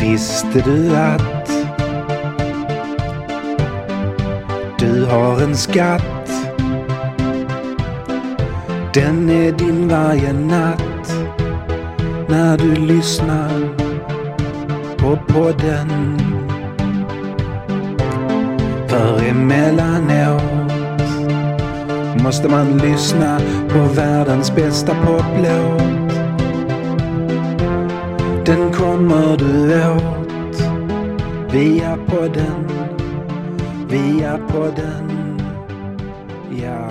Visste du att du har en skatt? Den är din varje natt när du lyssnar på podden. För emellanåt måste man lyssna på världens bästa poplåt. Den kommer du åt via podden, via podden, ja.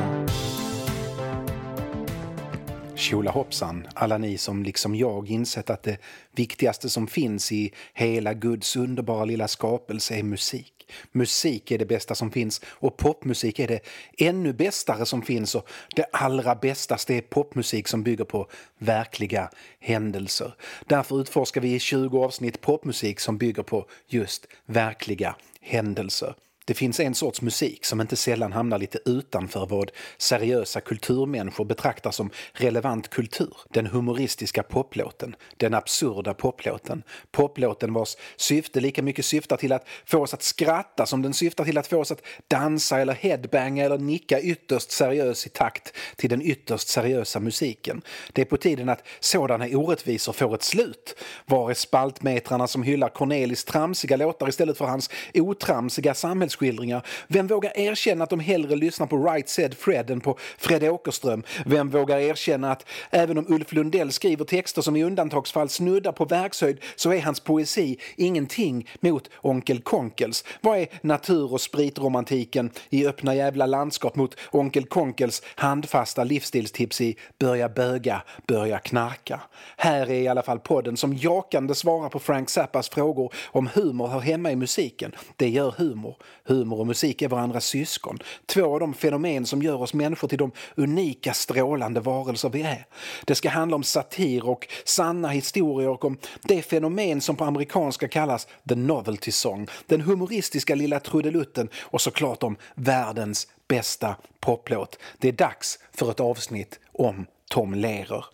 Tjola hoppsan, alla ni som liksom jag insett att det viktigaste som finns i hela Guds underbara lilla skapelse är musik. Musik är det bästa som finns och popmusik är det ännu bästare som finns och det allra bästaste är popmusik som bygger på verkliga händelser. Därför utforskar vi i 20 avsnitt popmusik som bygger på just verkliga händelser. Det finns en sorts musik som inte sällan hamnar lite utanför vad seriösa kulturmänniskor betraktar som relevant kultur. Den humoristiska poplåten, den absurda poplåten. Poplåten vars syfte lika mycket syftar till att få oss att skratta som den syftar till att få oss att dansa eller headbanga eller nicka ytterst seriös i takt till den ytterst seriösa musiken. Det är på tiden att sådana orättvisor får ett slut. Var är spaltmetrarna som hyllar Cornelis tramsiga låtar istället för hans otramsiga samhälls skildringar. Vem vågar erkänna att de hellre lyssnar på Right Said Fred än på Fred Åkerström? Vem vågar erkänna att även om Ulf Lundell skriver texter som i undantagsfall snuddar på verkshöjd så är hans poesi ingenting mot Onkel Konkels? Vad är natur och spritromantiken i öppna jävla landskap mot Onkel Konkels handfasta livsstilstips i Börja böga, börja knarka? Här är i alla fall podden som jakande svarar på Frank Zappas frågor om humor hör hemma i musiken. Det gör humor. Humor och musik är varandras syskon. Två av de fenomen som gör oss människor till de unika strålande varelser vi är. Det ska handla om satir och sanna historier och om det fenomen som på amerikanska kallas the novelty song. Den humoristiska lilla trudelutten och såklart om världens bästa poplåt. Det är dags för ett avsnitt om Tom Lehrer.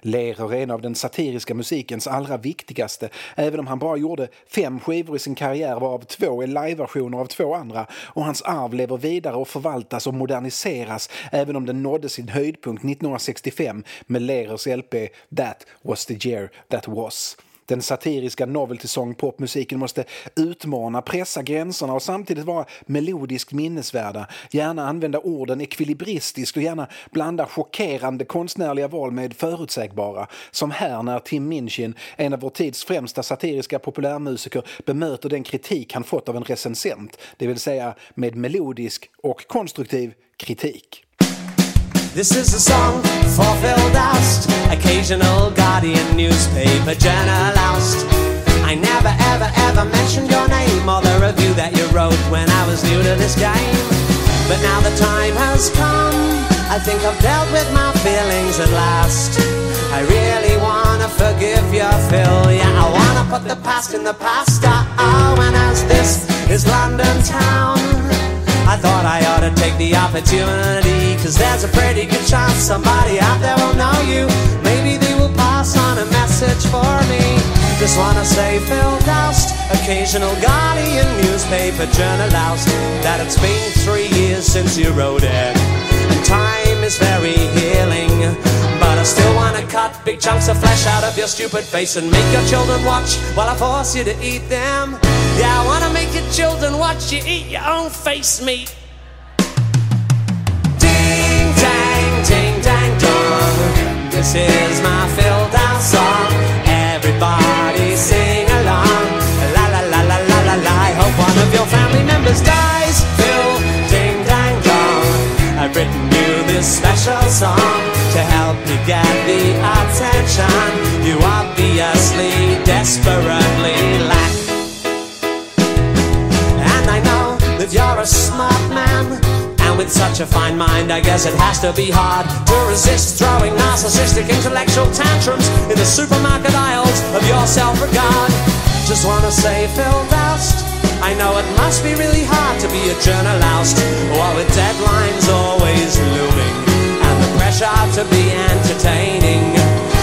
Lehrer är en av den satiriska musikens allra viktigaste, även om han bara gjorde fem skivor i sin karriär varav två är liveversioner av två andra och hans arv lever vidare och förvaltas och moderniseras även om den nådde sin höjdpunkt 1965 med Lehrers LP That was the year that was. Den satiriska novelty song popmusiken måste utmana, pressa gränserna och samtidigt vara melodiskt minnesvärda. Gärna använda orden ekvilibristiskt och gärna blanda chockerande konstnärliga val med förutsägbara. Som här när Tim Minchin, en av vår tids främsta satiriska populärmusiker, bemöter den kritik han fått av en recensent. Det vill säga med melodisk och konstruktiv kritik. This is a song for Phil Dust, occasional Guardian newspaper journalist. I never ever ever mentioned your name or the review that you wrote when I was new to this game. But now the time has come, I think I've dealt with my feelings at last. I really wanna forgive you, Phil. Yeah, I wanna put the past in the past. Oh, and as this is London town. I thought I ought to take the opportunity Cause there's a pretty good chance somebody out there will know you. Maybe they will pass on a message for me. Just wanna say Phil Doust Occasional Guardian newspaper journalist That it's been three years since you wrote it. And time is very healing But I still wanna cut big chunks of flesh out of your stupid face And make your children watch while I force you to eat them yeah, I wanna make your children watch you eat your own face meat. Ding dang, ding dang dong. This is my filled out song. Everybody sing along. La la la la la la la. I hope one of your family members dies. Phil, ding dang dong. I've written you this special song to help you get the attention you obviously desperately lack. And I know that you're a smart man. And with such a fine mind, I guess it has to be hard to resist throwing narcissistic intellectual tantrums in the supermarket aisles of your self regard. Just wanna say, Phil Doust, I know it must be really hard to be a journalist while with deadlines always looming and the pressure to be entertaining.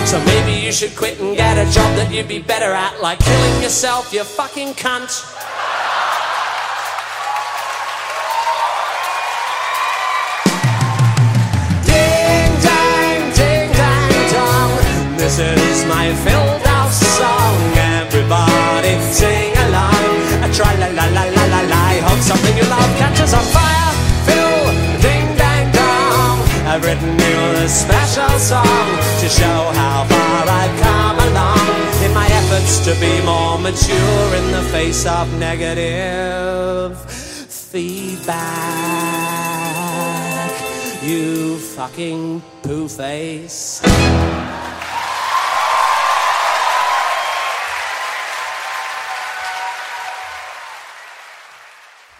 So maybe you should quit and get a job that you'd be better at, like killing yourself, you fucking cunt. Ding dang, ding dang dong. This is my filled house song. Everybody sing along. A try la la la la la la. Hope something you love catches on fire. I've written you a special song to show how far I've come along in my efforts to be more mature in the face of negative feedback. You fucking poo face.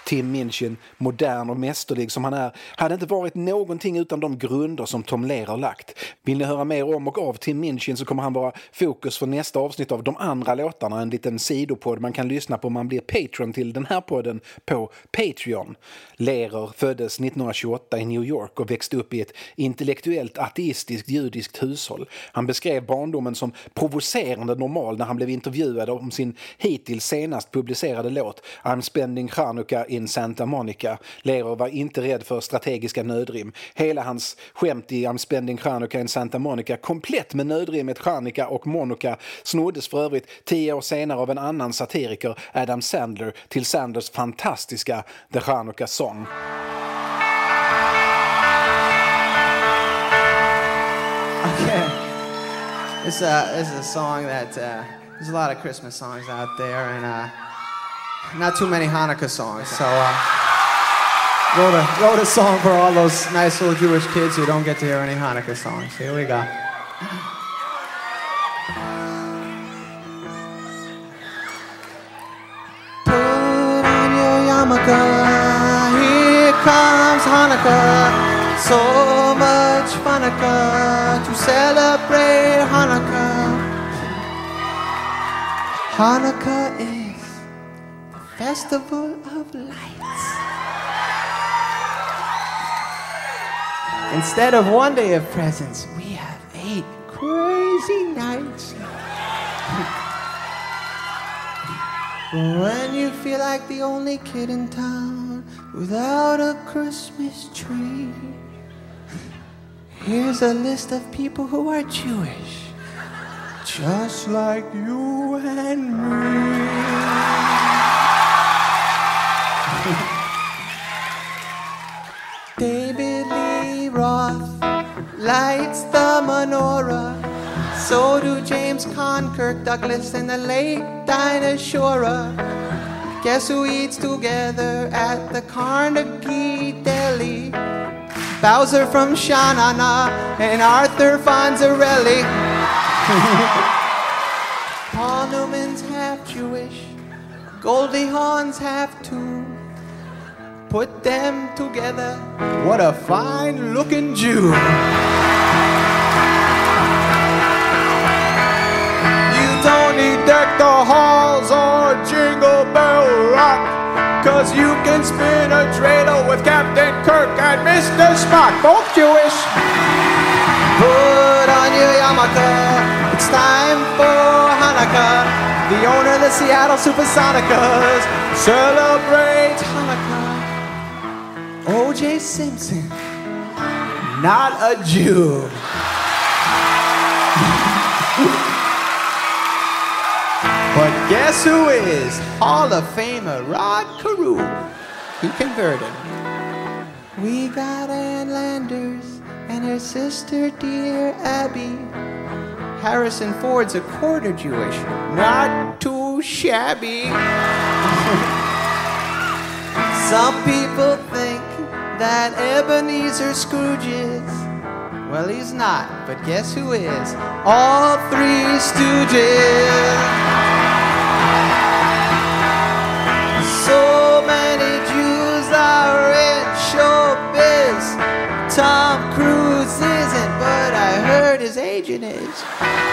Tim Minchin, modern och mästerlig som han är, hade inte varit någonting utan de grunder som Tom Lehrer lagt. Vill ni höra mer om och av Tim Minchin så kommer han vara fokus för nästa avsnitt av de andra låtarna, en liten sidopodd man kan lyssna på om man blir Patreon till den här podden på Patreon. Lehrer föddes 1928 i New York och växte upp i ett intellektuellt ateistiskt judiskt hushåll. Han beskrev barndomen som provocerande normal när han blev intervjuad om sin hittills senast publicerade låt I'm spending Chanukka in Santa Monica. Lehrer var inte rädd för strategiska nödrim. Hela hans skämt i I'm spending Chanukka in Santa Monica komplett med nödrimmet Chanukka och Monica snoddes för övrigt tio år senare av en annan satiriker, Adam Sandler, till Sanders fantastiska The Chanukka Song. Okay. This, uh, this is a song that uh, there's a lot of Christmas songs out there, and uh, not too many Hanukkah songs. So uh, wrote a wrote a song for all those nice little Jewish kids who don't get to hear any Hanukkah songs. Here we go. Put on your yarmulke. Here comes Hanukkah. So much Hanukkah to celebrate Hanukkah. Hanukkah is festival of lights. Instead of one day of presents, we have eight crazy nights. When you feel like the only kid in town without a Christmas tree, here's a list of people who are Jewish, just like you and me. David Lee Roth lights the menorah. So do James Conn, Kirk Douglas, and the late Dinah Shora. Guess who eats together at the Carnegie Deli? Bowser from Shanana and Arthur Fonzarelli. Paul Newman's half Jewish, Goldie Hawn's half too. Put them together, what a fine looking Jew. You don't need deck the halls or jingle bell rock. Cause you can spin a dreidel with Captain Kirk and Mr. Spock, both Jewish. Put on your yarmulke, it's time for Hanukkah. The owner of the Seattle Supersonicas celebrates Hanukkah. O.J. Simpson, not a Jew. But guess who is Hall of Famer Rod Carew? He converted. We got Ann Landers and her sister, dear Abby. Harrison Ford's a quarter Jewish, not too shabby. Some people think that Ebenezer Scrooge is. Well, he's not, but guess who is? All three stooges. So many Jews are in showbiz. Tom Cruise isn't, but I heard his agent is.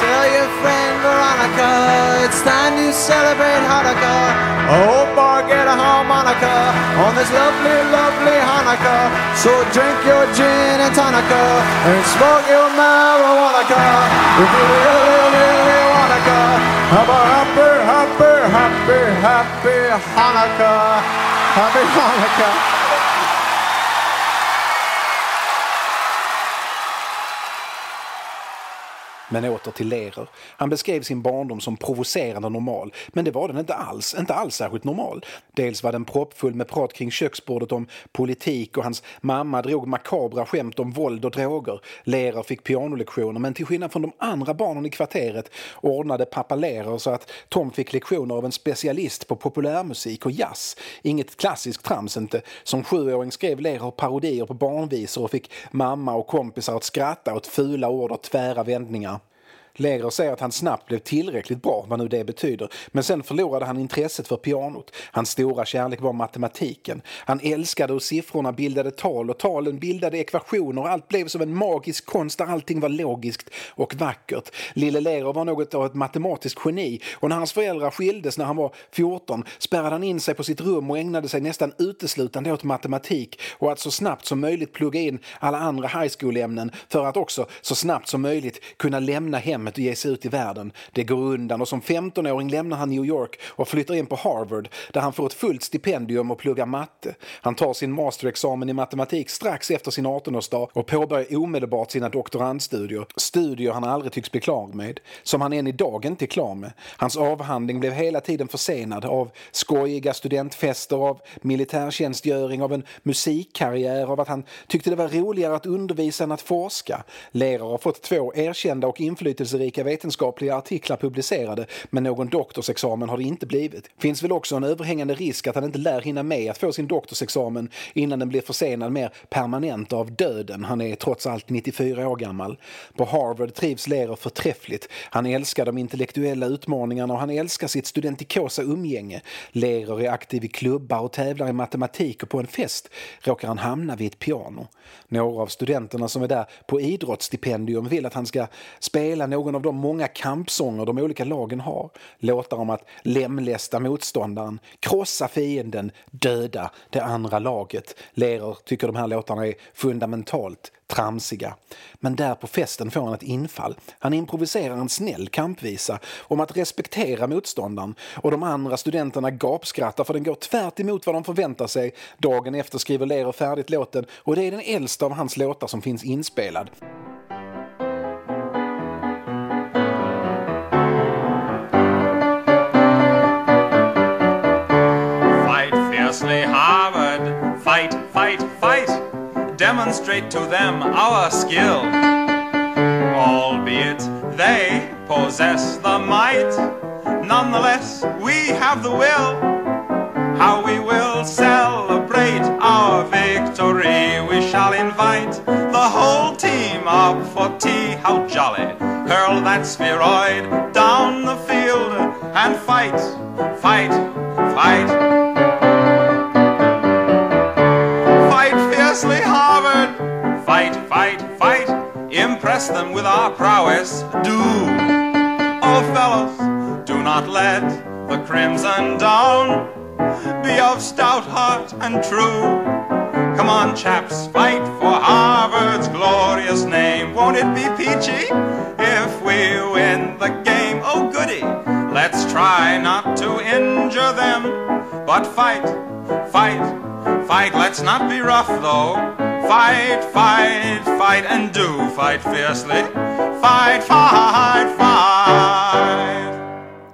Tell your friend Veronica it's time to celebrate Hanukkah. Oh, Omar, get a harmonica on this lovely, lovely Hanukkah. So drink your gin and tonica and smoke your marijuana if you really, really wanna go. Have a happy, happy, happy, happy Hanukkah. Happy Hanukkah. Men åter till Lehrer. Han beskrev sin barndom som provocerande normal, men det var den inte alls. Inte alls särskilt normal. Dels var den proppfull med prat kring köksbordet om politik och hans mamma drog makabra skämt om våld och droger. Lehrer fick pianolektioner, men till skillnad från de andra barnen i kvarteret ordnade pappa Lehrer så att Tom fick lektioner av en specialist på populärmusik och jazz. Inget klassiskt trams inte. Som sjuåring skrev Lehrer parodier på barnvisor och fick mamma och kompisar att skratta åt fula ord och tvära vändningar. Leger säger att han snabbt blev tillräckligt bra, vad nu det betyder. Men sen förlorade han intresset för pianot. Hans stora kärlek var matematiken. Han älskade hur siffrorna bildade tal och talen bildade ekvationer och allt blev som en magisk konst där allting var logiskt och vackert. Lille Lerer var något av ett matematiskt geni och när hans föräldrar skildes när han var 14 spärrade han in sig på sitt rum och ägnade sig nästan uteslutande åt matematik och att så snabbt som möjligt plugga in alla andra high school-ämnen för att också så snabbt som möjligt kunna lämna hemmet och ge sig ut i världen. Det går undan och som 15-åring lämnar han New York och flyttar in på Harvard där han får ett fullt stipendium och pluggar matte. Han tar sin masterexamen i matematik strax efter sin 18-årsdag och påbörjar omedelbart sina doktorandstudier. Studier han aldrig tycks bli klar med, som han än idag inte är klar med. Hans avhandling blev hela tiden försenad av skojiga studentfester, av militärtjänstgöring, av en musikkarriär, av att han tyckte det var roligare att undervisa än att forska. Lerer har fått två erkända och inflytelserika inflytelserika vetenskapliga artiklar publicerade men någon doktorsexamen har det inte blivit. Finns väl också en överhängande risk att han inte lär hinna med att få sin doktorsexamen innan den blir försenad mer permanent av döden. Han är trots allt 94 år gammal. På Harvard trivs Lehrer förträffligt. Han älskar de intellektuella utmaningarna och han älskar sitt studentikosa umgänge. Lehrer är aktiv i klubbar och tävlar i matematik och på en fest råkar han hamna vid ett piano. Några av studenterna som är där på idrottsstipendium vill att han ska spela något någon av de många kampsånger de olika lagen har. Låtar om att lemlästa motståndaren, krossa fienden, döda det andra laget. Lerer tycker de här låtarna är fundamentalt tramsiga. Men där på festen får han ett infall. Han improviserar en snäll kampvisa om att respektera motståndaren och de andra studenterna gapskrattar för den går tvärt emot vad de förväntar sig. Dagen efter skriver Lerer färdigt låten och det är den äldsta av hans låtar som finns inspelad. Demonstrate to them our skill. Albeit they possess the might, nonetheless we have the will. How we will celebrate our victory, we shall invite the whole team up for tea. How jolly! Hurl that spheroid down the field and fight, fight, fight. Them with our prowess. Do, oh fellows, do not let the crimson down be of stout heart and true. Come on, chaps, fight for Harvard's glorious name. Won't it be peachy if we win the game? Oh, goody, let's try not to injure them, but fight, fight, fight. Let's not be rough, though. Fight, fight, fight and do fight fiercely. Fight, fight, fight.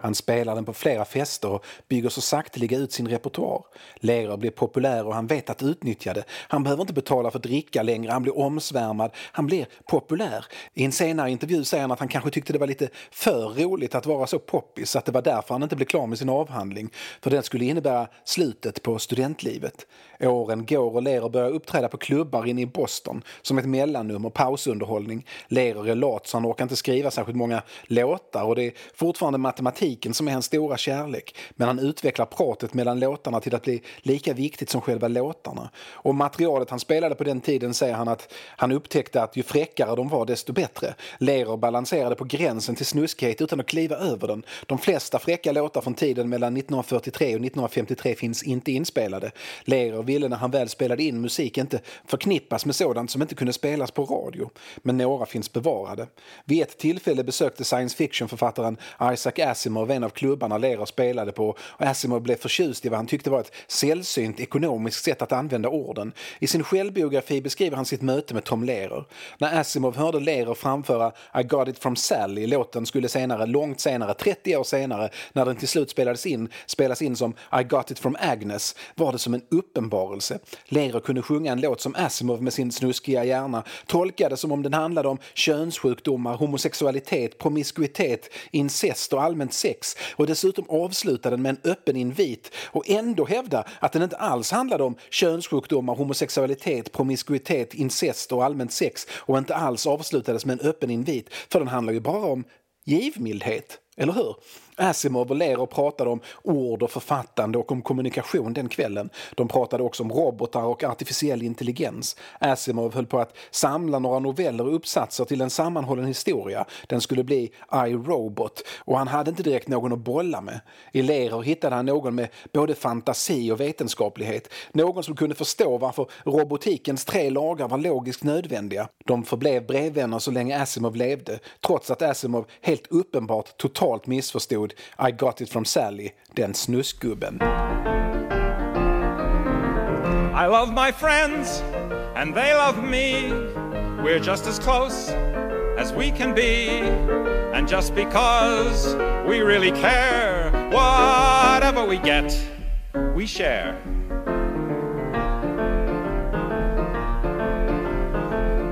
Han spelar den på flera fester och bygger så sakteliga ut sin repertoar. Lehrer blir populär och han vet att utnyttja det. Han behöver inte betala för dricka längre, han blir omsvärmad, han blir populär. I en senare intervju säger han att han kanske tyckte det var lite för roligt att vara så poppis, att det var därför han inte blev klar med sin avhandling. För den skulle innebära slutet på studentlivet. Åren går och Lerer börjar uppträda på klubbar inne i Boston som ett mellannummer, pausunderhållning. Lerer är lat så han orkar inte skriva särskilt många låtar och det är fortfarande matematiken som är hans stora kärlek men han utvecklar pratet mellan låtarna till att bli lika viktigt som själva låtarna. Och materialet han spelade på den tiden säger han att han upptäckte att ju fräckare de var desto bättre. Lehrer balanserade på gränsen till snuskighet utan att kliva över den. De flesta fräcka låtar från tiden mellan 1943 och 1953 finns inte inspelade. Ville när han väl spelade in musik inte förknippas med sådant som inte kunde spelas på radio. Men några finns bevarade. Vid ett tillfälle besökte science fiction-författaren Isaac Asimov en av klubbarna Lera spelade på och Asimov blev förtjust i vad han tyckte var ett sällsynt ekonomiskt sätt att använda orden. I sin självbiografi beskriver han sitt möte med Tom Lehrer. När Asimov hörde Lehrer framföra I got it from Sally, låten skulle senare, långt senare, 30 år senare, när den till slut spelades in, spelas in som I got it from Agnes, var det som en uppenbar uppenbarelse. Lehrer kunde sjunga en låt som Asimov med sin snuskiga hjärna tolkade som om den handlade om könssjukdomar, homosexualitet, promiskuitet, incest och allmänt sex och dessutom avsluta den med en öppen invit och ändå hävda att den inte alls handlade om könssjukdomar, homosexualitet, promiskuitet, incest och allmänt sex och inte alls avslutades med en öppen invit för den handlar ju bara om givmildhet, eller hur? Asimov och Lero pratade om ord och författande och om kommunikation den kvällen. De pratade också om robotar och artificiell intelligens. Asimov höll på att samla några noveller och uppsatser till en sammanhållen historia. Den skulle bli I, Robot och han hade inte direkt någon att bolla med. I Lero hittade han någon med både fantasi och vetenskaplighet. Någon som kunde förstå varför robotikens tre lagar var logiskt nödvändiga. De förblev brevvänner så länge Asimov levde, trots att Asimov helt uppenbart totalt missförstod I got it from Sally, den snuskgubben. I love my friends, and they love me. We're just as close as we can be. And just because we really care, whatever we get, we share.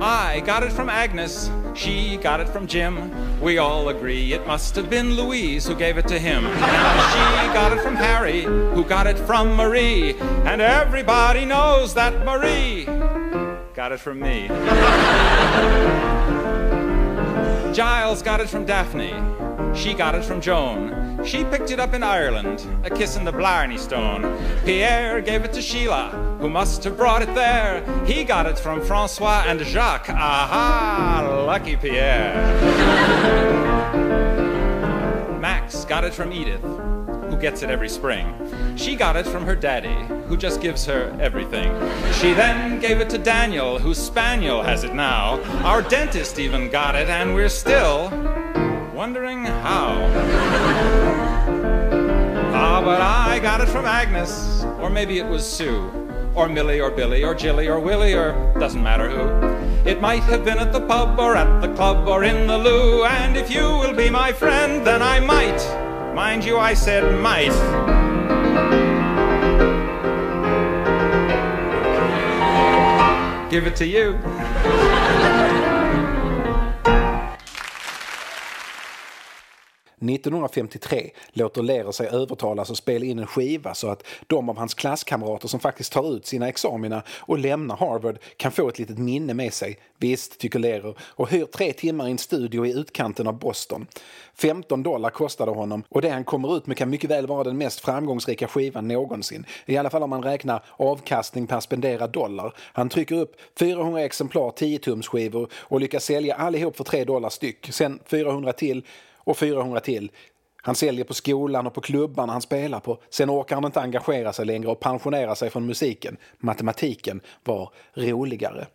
I got it from Agnes, she got it from Jim. We all agree it must have been Louise who gave it to him. And she got it from Harry, who got it from Marie. And everybody knows that Marie got it from me. Giles got it from Daphne. She got it from Joan. She picked it up in Ireland, a kiss in the Blarney Stone. Pierre gave it to Sheila, who must have brought it there. He got it from Francois and Jacques. Aha! Lucky Pierre. Max got it from Edith, who gets it every spring. She got it from her daddy, who just gives her everything. She then gave it to Daniel, whose spaniel has it now. Our dentist even got it, and we're still wondering how. Ah, but I got it from Agnes, or maybe it was Sue, or Millie, or Billy, or Jilly, or Willie, or doesn't matter who. It might have been at the pub, or at the club, or in the loo, and if you will be my friend, then I might. Mind you, I said might. Give it to you. 1953 låter Lehrer sig övertalas att spela in en skiva så att de av hans klasskamrater som faktiskt tar ut sina examina och lämnar Harvard kan få ett litet minne med sig. Visst, tycker Lehrer, och hyr tre timmar i en studio i utkanten av Boston. 15 dollar kostade honom och det han kommer ut med kan mycket väl vara den mest framgångsrika skivan någonsin. I alla fall om man räknar avkastning per spenderad dollar. Han trycker upp 400 exemplar 10-tumsskivor och lyckas sälja allihop för 3 dollar styck. Sen 400 till och 400 till. Han säljer på skolan och på klubbarna han spelar på. Sen orkar han inte engagera sig längre och pensionerar sig från musiken. Matematiken var roligare.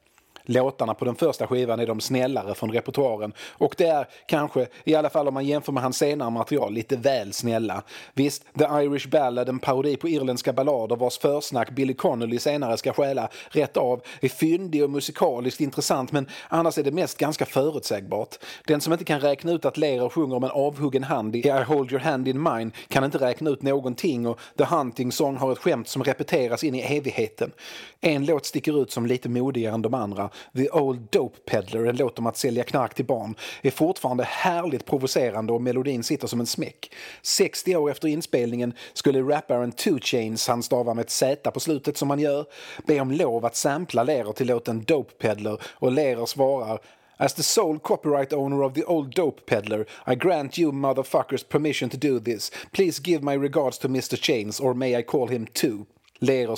Låtarna på den första skivan är de snällare från repertoaren och det är kanske, i alla fall om man jämför med hans senare material, lite väl snälla. Visst, The Irish Ballad, en parodi på irländska ballader vars försnack Billy Connolly senare ska stjäla rätt av, är fyndig och musikaliskt intressant men annars är det mest ganska förutsägbart. Den som inte kan räkna ut att Lehrer sjunger om en avhuggen hand i I hold your hand in mine kan inte räkna ut någonting och The Hunting Song har ett skämt som repeteras in i evigheten. En låt sticker ut som lite modigare än de andra The Old Dope Peddler, en låt om att sälja knark till barn, är fortfarande härligt provocerande och melodin sitter som en smäck. 60 år efter inspelningen skulle rapparen 2 Chains, han stavar med ett Z på slutet som han gör, be om lov att sampla Lehrer till låten Dope Peddler och Lehrer svarar As the sole copyright owner of the old dope peddler, I grant you motherfuckers permission to do this. Please give my regards to Mr Chains, or may I call him too.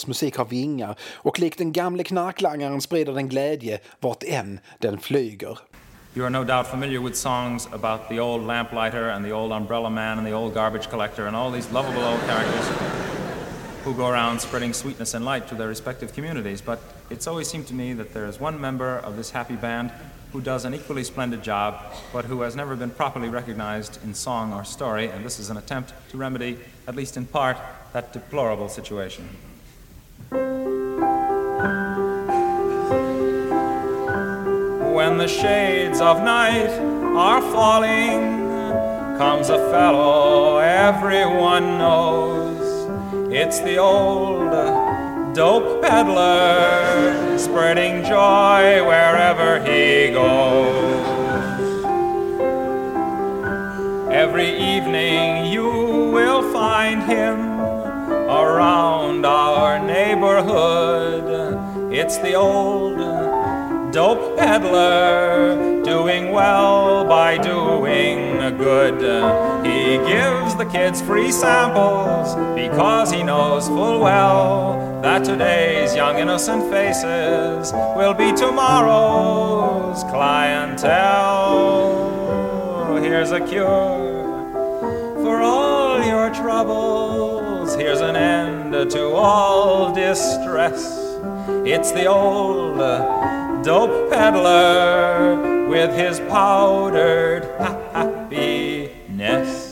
Musik har vingar och likt den gamle knarklangaren sprider den glädje vart än den flyger. You are no doubt familiar with songs about the old lamplighter and the old umbrella man and the old garbage collector and all these lovable old characters who go around spreading sweetness and light to their respective communities. But it's always seemed to me that there is one member of this happy band who does an equally splendid job, but who has never been properly recognized in song or story, and this is an attempt to remedy, at least in part, that deplorable situation. When the shades of night are falling, comes a fellow everyone knows. It's the old dope peddler, spreading joy wherever he goes. Every evening you will find him around our neighborhood. It's the old dope peddler doing well by doing good. He gives the kids free samples because he knows full well that today's young innocent faces will be tomorrow's clientele. Here's a cure for all your troubles. Here's an end to all distress. It's the old dope peddler with his powdered happiness.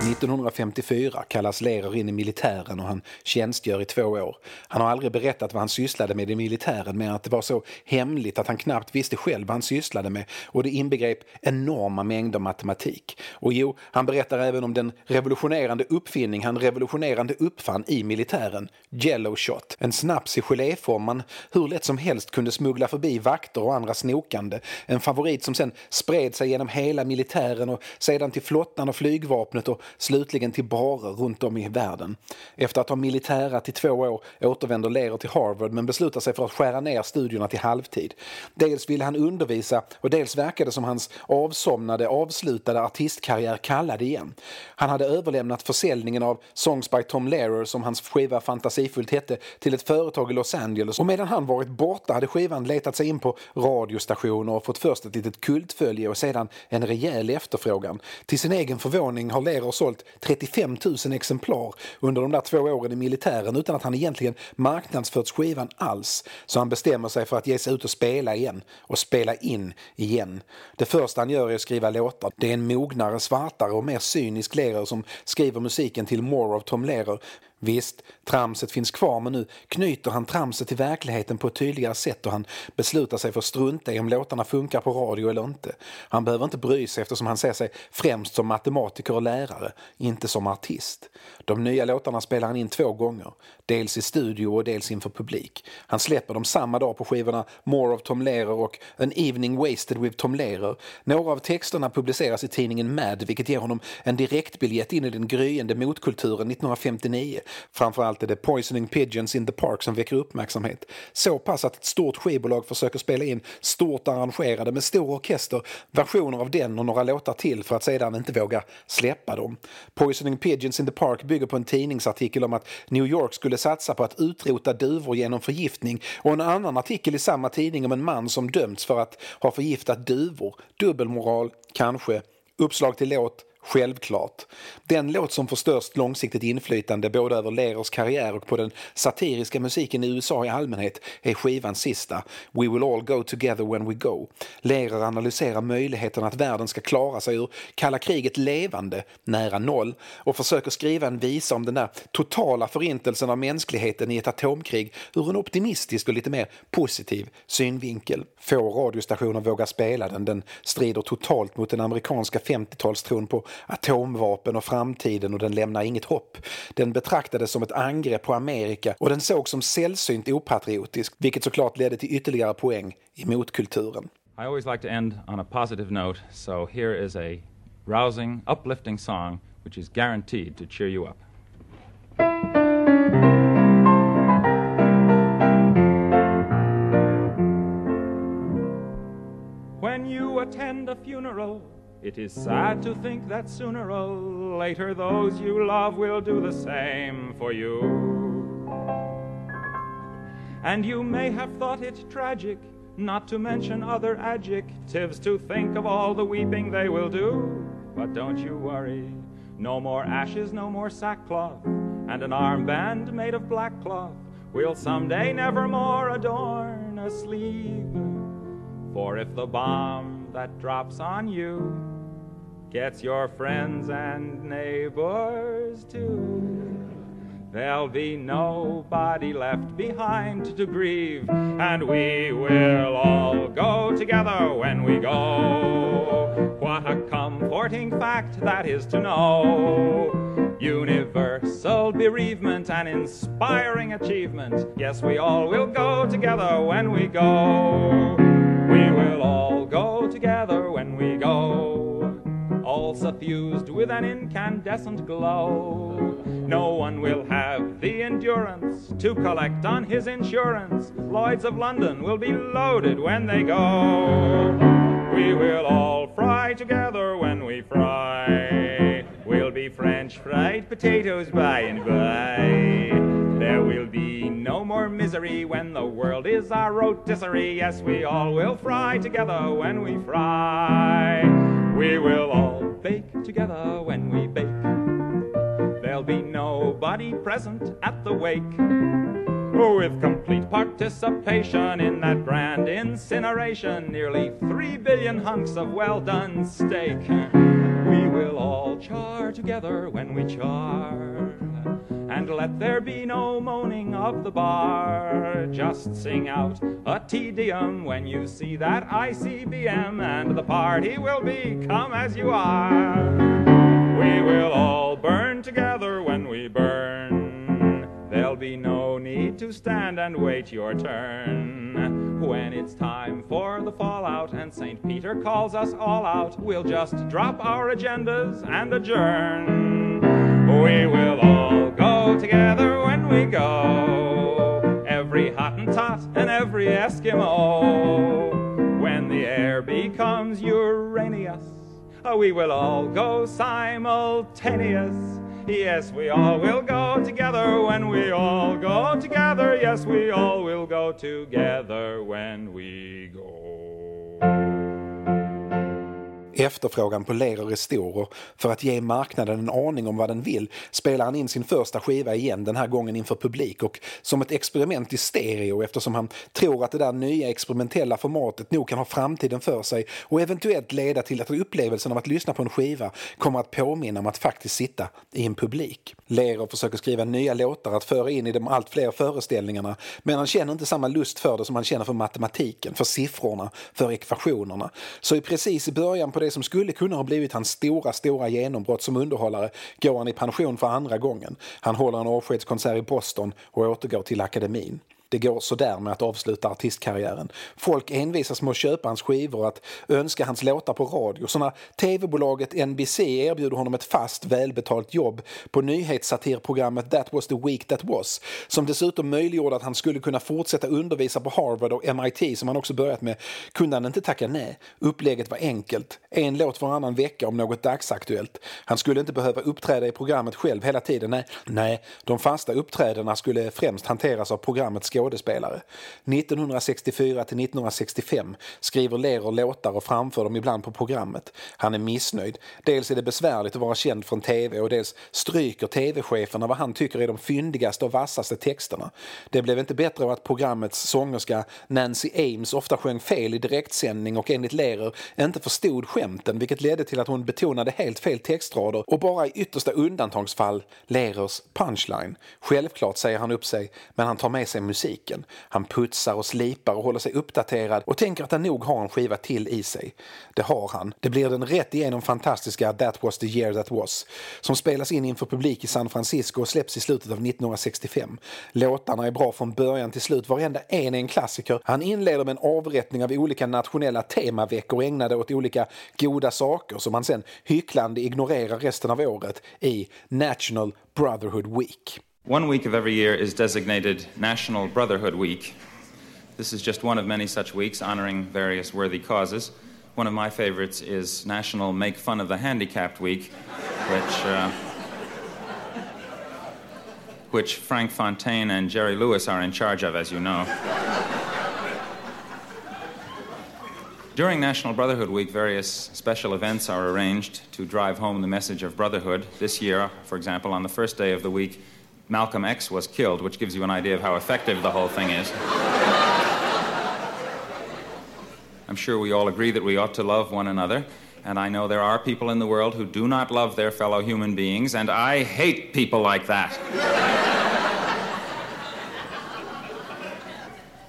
1954 kallas Lehrer in i militären och han tjänstgör i två år. Han har aldrig berättat vad han sysslade med i militären men att det var så hemligt att han knappt visste själv vad han sysslade med och det inbegrep enorma mängder matematik. Och jo, han berättar även om den revolutionerande uppfinning han revolutionerande uppfann i militären, Jello Shot. En snaps i geléform man hur lätt som helst kunde smuggla förbi vakter och andra snokande. En favorit som sen spred sig genom hela militären och sedan till flottan och flygvapnet och slutligen till barer runt om i världen. Efter att ha militärat i två år återvänder Lero till Harvard men beslutar sig för att skära ner studierna till halvtid. Dels ville han undervisa och dels verkade som hans avsomnade, avslutade artistkarriär kallade igen. Han hade överlämnat försäljningen av Songs by Tom Lehrer, som hans skiva fantasifullt hette, till ett företag i Los Angeles och medan han varit borta hade skivan letat sig in på radiostationer och fått först ett litet kultfölje och sedan en rejäl efterfrågan. Till sin egen förvåning har Lehrer sålt 35 000 exemplar under de där två åren i militären utan att han egentligen marknadsfört skivan alls. Så han bestämmer sig för att ge sig ut och spela igen och spela in igen. Det första han gör är att skriva låtar. Det är en mognare, svartare och mer cynisk Lehrer som skriver musiken till More of Tom Lehrer Visst, tramset finns kvar men nu knyter han tramset till verkligheten på ett tydligare sätt och han beslutar sig för att strunta i om låtarna funkar på radio eller inte. Han behöver inte bry sig eftersom han ser sig främst som matematiker och lärare, inte som artist. De nya låtarna spelar han in två gånger, dels i studio och dels inför publik. Han släpper dem samma dag på skivorna More of Tom Lehrer och An Evening Wasted with Tom Lehrer. Några av texterna publiceras i tidningen Mad vilket ger honom en direktbiljett in i den gryende motkulturen 1959 Framförallt är det Poisoning Pigeons in the Park som väcker uppmärksamhet. Så pass att ett stort skivbolag försöker spela in stort arrangerade med stor orkester versioner av den och några låtar till för att sedan inte våga släppa dem. Poisoning Pigeons in the Park bygger på en tidningsartikel om att New York skulle satsa på att utrota duvor genom förgiftning och en annan artikel i samma tidning om en man som dömts för att ha förgiftat duvor. Dubbelmoral, kanske. Uppslag till låt Självklart. Den låt som får störst långsiktigt inflytande både över Lehrers karriär och på den satiriska musiken i USA i allmänhet är skivans sista, We will all go together when we go. Lehrer analyserar möjligheten att världen ska klara sig ur kalla kriget levande, nära noll, och försöker skriva en visa om den där totala förintelsen av mänskligheten i ett atomkrig ur en optimistisk och lite mer positiv synvinkel. Få radiostationer vågar spela den, den strider totalt mot den amerikanska 50-talstron på atomvapen och framtiden och den lämnar inget hopp. Den betraktades som ett angrepp på Amerika och den sågs som sällsynt opatriotisk, vilket såklart ledde till ytterligare poäng i motkulturen. I always like to end on a positive note, so here is a rousing, uplifting song which is guaranteed to cheer you up. When you attend a funeral. It is sad to think that sooner or later those you love will do the same for you. And you may have thought it tragic, not to mention other adjectives, to think of all the weeping they will do. But don't you worry, no more ashes, no more sackcloth, and an armband made of black cloth will someday nevermore adorn a sleeve. For if the bomb that drops on you gets your friends and neighbors too, there'll be nobody left behind to grieve, and we will all go together when we go. What a comforting fact that is to know. Universal bereavement and inspiring achievement. Yes, we all will go together when we go. We will all go together when we go. All suffused with an incandescent glow. No one will have the endurance to collect on his insurance. Lloyds of London will be loaded when they go. We will all fry together when we fry. We'll be French fried potatoes by and by. There will be no more misery when the world is our rotisserie. Yes, we all will fry together when we fry. We will all bake together when we bake. There'll be nobody present at the wake. With complete participation in that grand incineration, nearly three billion hunks of well done steak. We will all char together when we char. And let there be no moaning of the bar. Just sing out a Te Deum when you see that ICBM, and the party will be come as you are. We will all burn together when we burn. There'll be no need to stand and wait your turn. When it's time for the fallout and St. Peter calls us all out, we'll just drop our agendas and adjourn. We will all go together when we go. Every Hottentot and every Eskimo. When the air becomes Uranus, oh, we will all go simultaneous. Yes, we all will go together when we all go together. Yes, we all will go together when we go. Efterfrågan på leror är stor och för att ge marknaden en aning om vad den vill spelar han in sin första skiva igen, den här gången inför publik och som ett experiment i stereo eftersom han tror att det där nya experimentella formatet nog kan ha framtiden för sig och eventuellt leda till att upplevelsen av att lyssna på en skiva kommer att påminna om att faktiskt sitta i en publik. Lerer försöker skriva nya låtar att föra in i de allt fler föreställningarna men han känner inte samma lust för det som han känner för matematiken, för siffrorna, för ekvationerna. Så i precis i början på det det som skulle kunna ha blivit hans stora, stora genombrott som underhållare går han i pension för andra gången. Han håller en avskedskonsert i Boston och återgår till akademin det går sådär med att avsluta artistkarriären. Folk envisas med att köpa hans skivor och att önska hans låtar på radio. Så när tv-bolaget NBC erbjuder honom ett fast välbetalt jobb på nyhetssatirprogrammet That was the week that was, som dessutom möjliggjorde att han skulle kunna fortsätta undervisa på Harvard och MIT som han också börjat med, kunde han inte tacka nej. Upplägget var enkelt. En låt varannan vecka om något dagsaktuellt. Han skulle inte behöva uppträda i programmet själv hela tiden. Nej, nej de fasta uppträdena skulle främst hanteras av programmets skådespelare. 1964 till 1965 skriver Lehrer låtar och framför dem ibland på programmet. Han är missnöjd. Dels är det besvärligt att vara känd från tv och dels stryker tv-cheferna vad han tycker är de fyndigaste och vassaste texterna. Det blev inte bättre av att programmets sångerska Nancy Ames ofta sjöng fel i direktsändning och enligt Lehrer inte förstod skämten vilket ledde till att hon betonade helt fel textrader och bara i yttersta undantagsfall Lehrers punchline. Självklart säger han upp sig men han tar med sig musik musiken. Han putsar och slipar och håller sig uppdaterad och tänker att han nog har en skiva till i sig. Det har han. Det blir den rätt igenom fantastiska That was the year that was som spelas in inför publik i San Francisco och släpps i slutet av 1965. Låtarna är bra från början till slut. Varenda en är en klassiker. Han inleder med en avrättning av olika nationella temaveckor ägnade åt olika goda saker som han sen hycklande ignorerar resten av året i National Brotherhood Week. One week of every year is designated National Brotherhood Week. This is just one of many such weeks honoring various worthy causes. One of my favorites is National Make Fun of the Handicapped Week, which. Uh, which Frank Fontaine and Jerry Lewis are in charge of, as you know. During National Brotherhood Week, various special events are arranged to drive home the message of brotherhood. This year, for example, on the first day of the week, Malcolm X was killed, which gives you an idea of how effective the whole thing is. I'm sure we all agree that we ought to love one another, and I know there are people in the world who do not love their fellow human beings, and I hate people like that.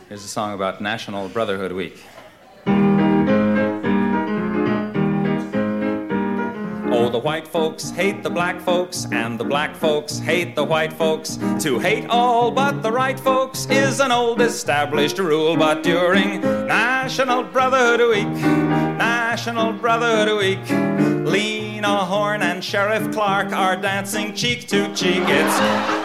Here's a song about National Brotherhood Week. White folks hate the black folks, and the black folks hate the white folks. To hate all but the right folks is an old established rule, but during National Brotherhood Week, National Brotherhood Week, Lena Horne and Sheriff Clark are dancing cheek to cheek. It's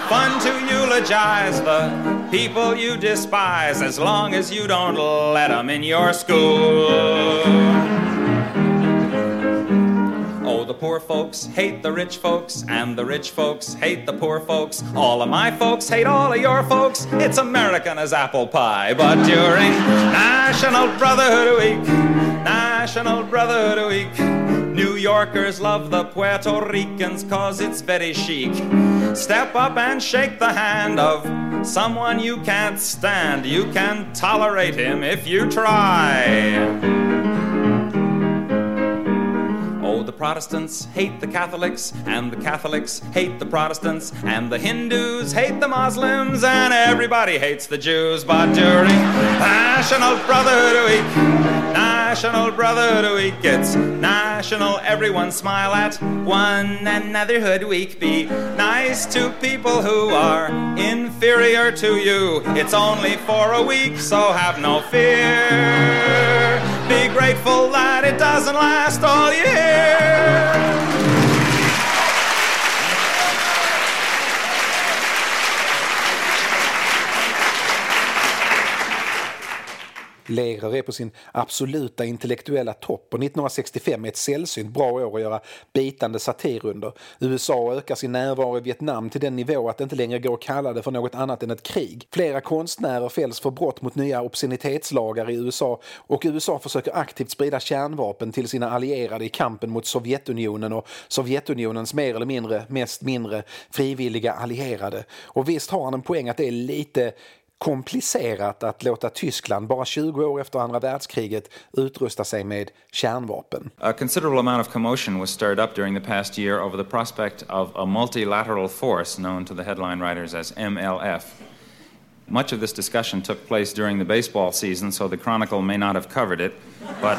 fun to eulogize the people you despise as long as you don't let them in your school. Poor folks hate the rich folks, and the rich folks hate the poor folks. All of my folks hate all of your folks. It's American as apple pie. But during National Brotherhood Week, National Brotherhood Week, New Yorkers love the Puerto Ricans cause it's very chic. Step up and shake the hand of someone you can't stand. You can tolerate him if you try. Protestants hate the Catholics, and the Catholics hate the Protestants, and the Hindus hate the Muslims, and everybody hates the Jews. But during National Brotherhood Week, National Brotherhood Week, it's national, everyone smile at one anotherhood week. Be nice to people who are inferior to you. It's only for a week, so have no fear. Grateful that it doesn't last all year. Lehrer är på sin absoluta intellektuella topp och 1965 är ett sällsynt bra år att göra bitande satir under. USA ökar sin närvaro i Vietnam till den nivå att det inte längre går att kalla det för något annat än ett krig. Flera konstnärer fälls för brott mot nya obscenitetslagar i USA och USA försöker aktivt sprida kärnvapen till sina allierade i kampen mot Sovjetunionen och Sovjetunionens mer eller mindre, mest mindre frivilliga allierade. Och visst har han en poäng att det är lite komplicerat att låta Tyskland bara 20 år efter andra världskriget utrusta sig med kärnvapen. A considerable amount of commotion was stirred up during the past year over the prospect of a multilateral force known to the headline writers as MLF. Much of this discussion took place during the baseball season, so the Chronicle may not have covered it, but.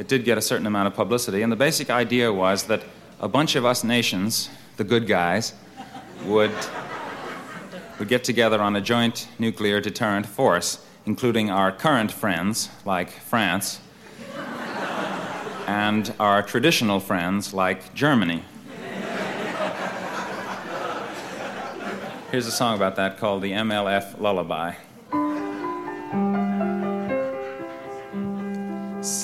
It did get a certain amount of publicity, and the basic idea was that a bunch of us nations, the good guys, would, would get together on a joint nuclear deterrent force, including our current friends, like France, and our traditional friends, like Germany. Here's a song about that called the MLF Lullaby.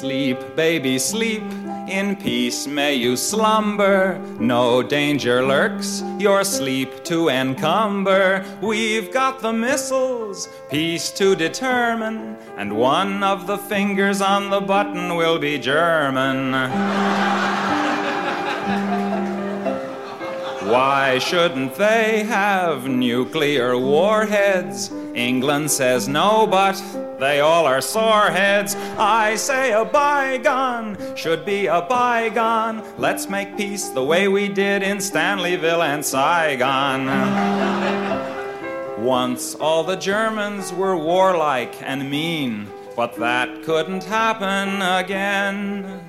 Sleep, baby, sleep. In peace may you slumber. No danger lurks your sleep to encumber. We've got the missiles, peace to determine, and one of the fingers on the button will be German. Why shouldn't they have nuclear warheads? England says no, but they all are soreheads. I say a bygone should be a bygone. Let's make peace the way we did in Stanleyville and Saigon. Once all the Germans were warlike and mean, but that couldn't happen again.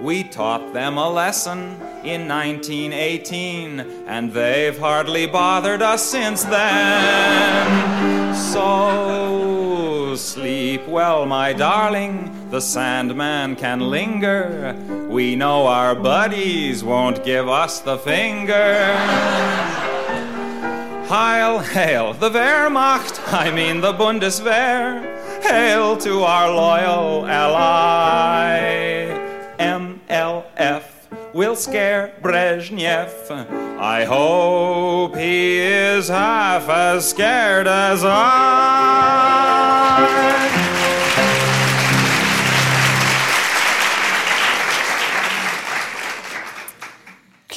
We taught them a lesson in 1918, and they've hardly bothered us since then. So sleep well, my darling, the Sandman can linger. We know our buddies won't give us the finger. Heil, hail, the Wehrmacht, I mean the Bundeswehr. Hail to our loyal ally. MLF will scare Brezhnev. I hope he is half as scared as I.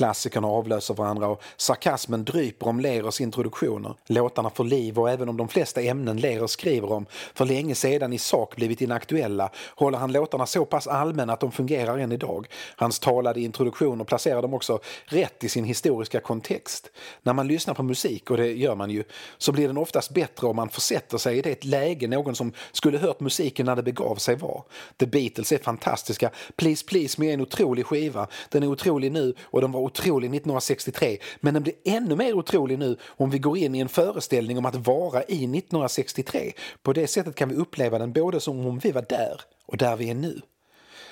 Klassikerna avlöser varandra och sarkasmen dryper om Lerers introduktioner. Låtarna får liv och även om de flesta ämnen Lerer skriver om för länge sedan i sak blivit inaktuella håller han låtarna så pass allmänna att de fungerar än idag. Hans talade introduktioner placerar dem också rätt i sin historiska kontext. När man lyssnar på musik, och det gör man ju, så blir den oftast bättre om man försätter sig i det läge någon som skulle hört musiken när det begav sig var. The Beatles är fantastiska. Please Please Me är en otrolig skiva. Den är otrolig nu och den var otrolig 1963 men den blir ännu mer otrolig nu om vi går in i en föreställning om att vara i 1963. På det sättet kan vi uppleva den både som om vi var där och där vi är nu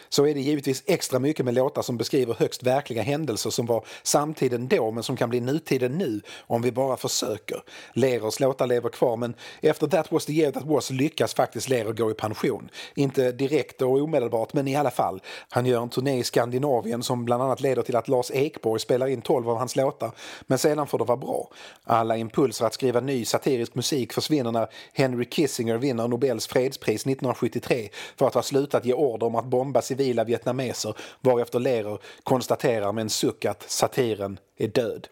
så är det givetvis extra mycket med låtar som beskriver högst verkliga händelser som var samtiden då men som kan bli nutiden nu om vi bara försöker. Leros låtar lever kvar men efter That was the year that was lyckas faktiskt Lero gå i pension. Inte direkt och omedelbart men i alla fall. Han gör en turné i Skandinavien som bland annat leder till att Lars Ekborg spelar in 12 av hans låtar men sedan får det vara bra. Alla impulser att skriva ny satirisk musik försvinner när Henry Kissinger vinner Nobels fredspris 1973 för att ha slutat ge order om att bomba civila vietnameser varefter Lehrer konstaterar med en suck att satiren är död.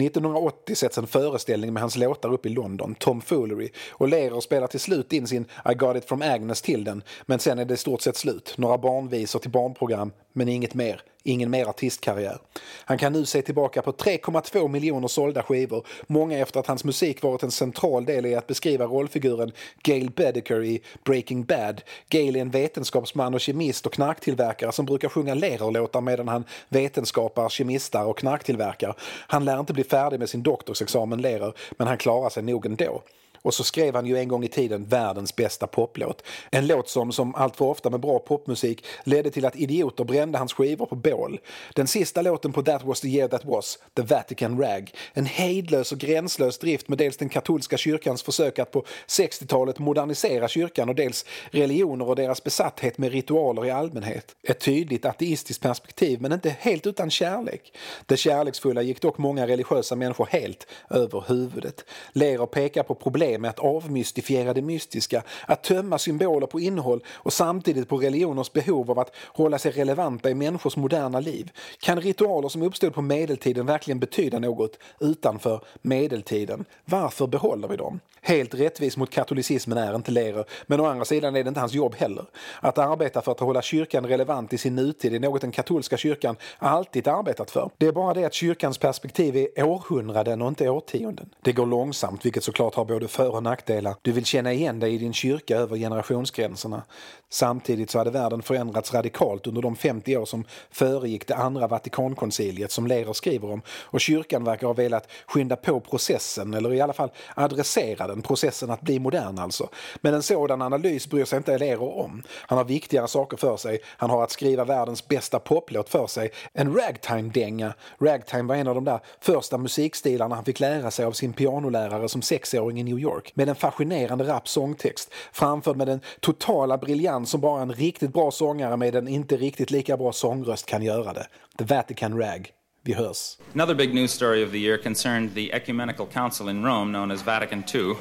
1980 sätts en föreställning med hans låtar upp i London, Tom Foolery, och Lehrer spelar till slut in sin I got it from Agnes till den, men sen är det i stort sett slut. Några barnvisor till barnprogram, men inget mer ingen mer artistkarriär. Han kan nu se tillbaka på 3,2 miljoner sålda skivor, många efter att hans musik varit en central del i att beskriva rollfiguren Gail Bedecker i Breaking Bad. Gail är en vetenskapsman och kemist och knarktillverkare som brukar sjunga lererlåtar medan han vetenskapar, kemistar och knarktillverkar. Han lär inte bli färdig med sin doktorsexamen Lerer, men han klarar sig nog ändå. Och så skrev han ju en gång i tiden världens bästa poplåt. En låt som, som allt för ofta med bra popmusik, ledde till att idioter brände hans skivor på bål. Den sista låten på That was the year that was, The Vatican Rag. En hejdlös och gränslös drift med dels den katolska kyrkans försök att på 60-talet modernisera kyrkan och dels religioner och deras besatthet med ritualer i allmänhet. Ett tydligt ateistiskt perspektiv men inte helt utan kärlek. Det kärleksfulla gick dock många religiösa människor helt över huvudet. Lerer pekar på problem med att avmystifiera det mystiska, att tömma symboler på innehåll och samtidigt på religioners behov av att hålla sig relevanta i människors moderna liv. Kan ritualer som uppstod på medeltiden verkligen betyda något utanför medeltiden? Varför behåller vi dem? Helt rättvis mot katolicismen är inte Lehrer, men å andra sidan är det inte hans jobb heller. Att arbeta för att hålla kyrkan relevant i sin nutid är något den katolska kyrkan alltid arbetat för. Det är bara det att kyrkans perspektiv är århundraden och inte årtionden. Det går långsamt, vilket såklart har både för och nackdelar. Du vill känna igen dig i din kyrka över generationsgränserna. Samtidigt så hade världen förändrats radikalt under de 50 år som föregick det andra Vatikankonciliet som Lehrer skriver om och kyrkan verkar ha velat skynda på processen eller i alla fall adressera den, processen att bli modern alltså. Men en sådan analys bryr sig inte Lehrer om. Han har viktigare saker för sig. Han har att skriva världens bästa poplåt för sig. En ragtime-dänga. Ragtime var en av de där första musikstilarna han fick lära sig av sin pianolärare som sexåring i New York. Med en fascinerande rapp sångtext framförd med den totala briljans som bara en riktigt bra sångare med en inte riktigt lika bra sångröst kan göra det. The Vatican Rag. Vi hörs. Another big news story of the year concerned the Ecumenical Council in Rome, known as Vatican II.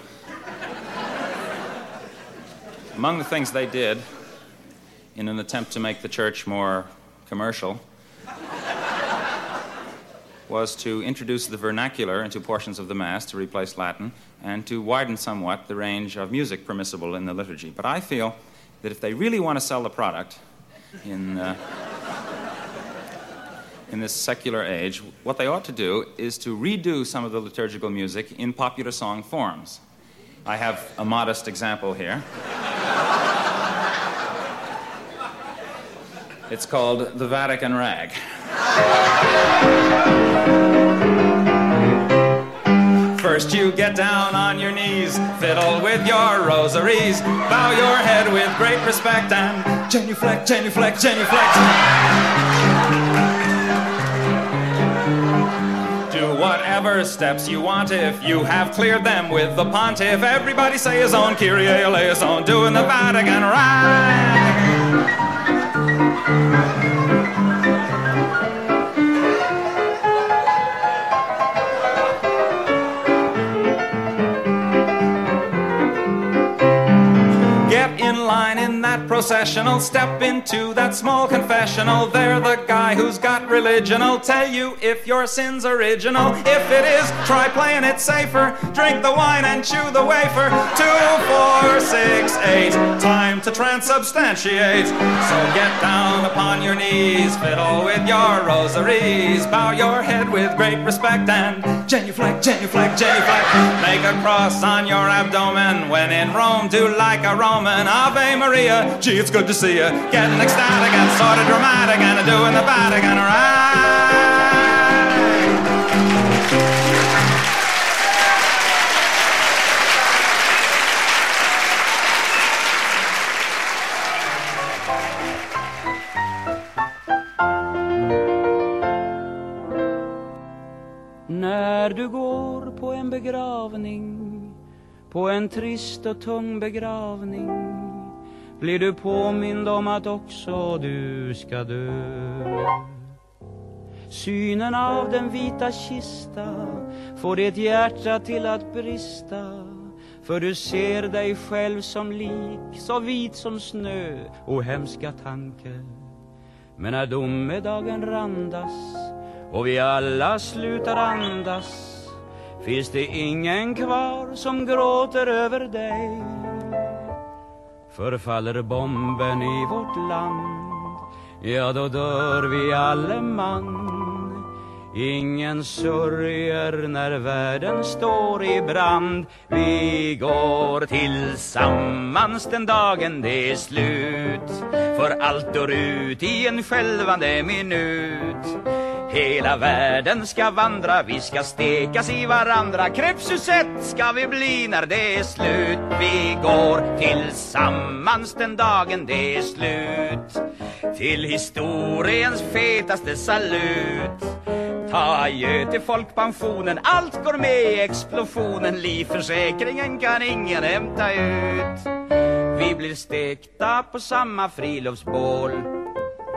Among the things they did, in an attempt to make the church more commercial, was to introduce the vernacular into portions of the Mass to replace Latin and to widen somewhat the range of music permissible in the liturgy. But I feel that if they really want to sell the product in. Uh, in this secular age, what they ought to do is to redo some of the liturgical music in popular song forms. I have a modest example here. It's called the Vatican Rag. First, you get down on your knees, fiddle with your rosaries, bow your head with great respect, and genuflect, genuflect, genuflect. Do whatever steps you want if you have cleared them with the pontiff. Everybody say his own Kyrie eleison, doing the Vatican right. Processional. Step into that small confessional. They're the guy who's got religion. I'll tell you if your sin's original. If it is, try playing it safer. Drink the wine and chew the wafer. Two, four, six, eight. Time to transubstantiate. So get down upon your knees, fiddle with your rosaries, bow your head with great respect and genuflect, genuflect, genuflect. Make a cross on your abdomen. When in Rome, do like a Roman. Ave Maria. Gee, it's good to see you. Getting ecstatic and sort of dramatic and doing the Vatican right. När du går på en begravning, på en trist och tung begravning blir du påmind om att också du ska dö. Synen av den vita kista får ditt hjärta till att brista för du ser dig själv som lik, så vit som snö och hemska tanke. Men när domedagen randas och vi alla slutar andas finns det ingen kvar som gråter över dig Förfaller bomben i vårt land Ja, då dör vi alleman Ingen sörjer när världen står i brand. Vi går tillsammans den dagen det är slut. För allt dör ut i en skälvande minut. Hela världen ska vandra, vi ska stekas i varandra. Krepsusett ska vi bli när det är slut. Vi går tillsammans den dagen det är slut. Till historiens fetaste salut. Ta adjö till folkpensionen, allt går med i explosionen. Livförsäkringen kan ingen hämta ut. Vi blir stekta på samma friluftsbål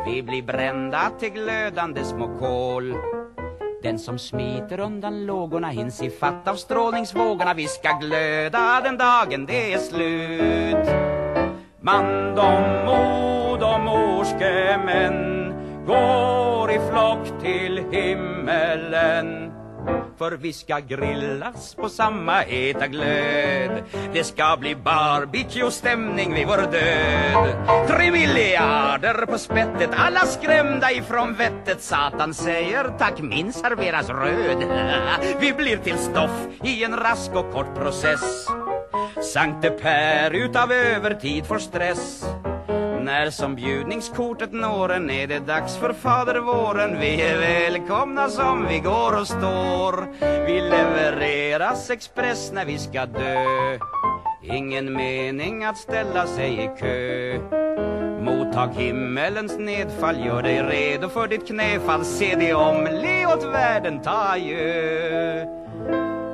vi blir brända till glödande små kol. Den som smiter undan lågorna hinns i fatt av strålningsvågorna. Vi ska glöda den dagen det är slut. Man, de, mod och morske män Går i flock till himmelen för vi ska grillas på samma heta glöd. Det ska bli barbecue-stämning vid vår död. Tre miljarder på spettet, alla skrämda ifrån vettet. Satan säger tack, min serveras röd. Vi blir till stoff i en rask och kort process. Sankte Per utav övertid får stress när som bjudningskortet når en är det dags för fader våren. Vi är välkomna som vi går och står. Vi levereras express när vi ska dö. Ingen mening att ställa sig i kö. Mottag himmelens nedfall, gör dig redo för ditt knäfall. Se dig om, le åt världen, ta adjö.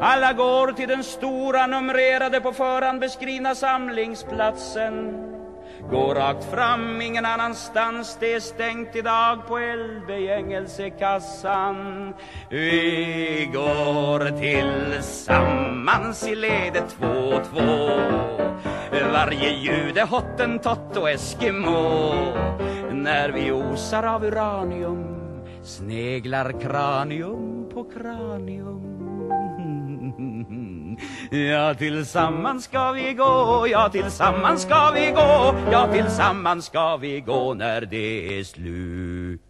Alla går till den stora numrerade på förhand beskrivna samlingsplatsen. Gå rakt fram, ingen annanstans. Det är stängt idag på LB-Gängelsekassan Vi går tillsammans i ledet två, och två Varje ljud är hottentott och Eskimo. När vi osar av uranium Sneglar kranium på kranium. Ja, tillsammans ska vi gå, ja, tillsammans ska vi gå, ja, tillsammans ska vi gå när det är slut.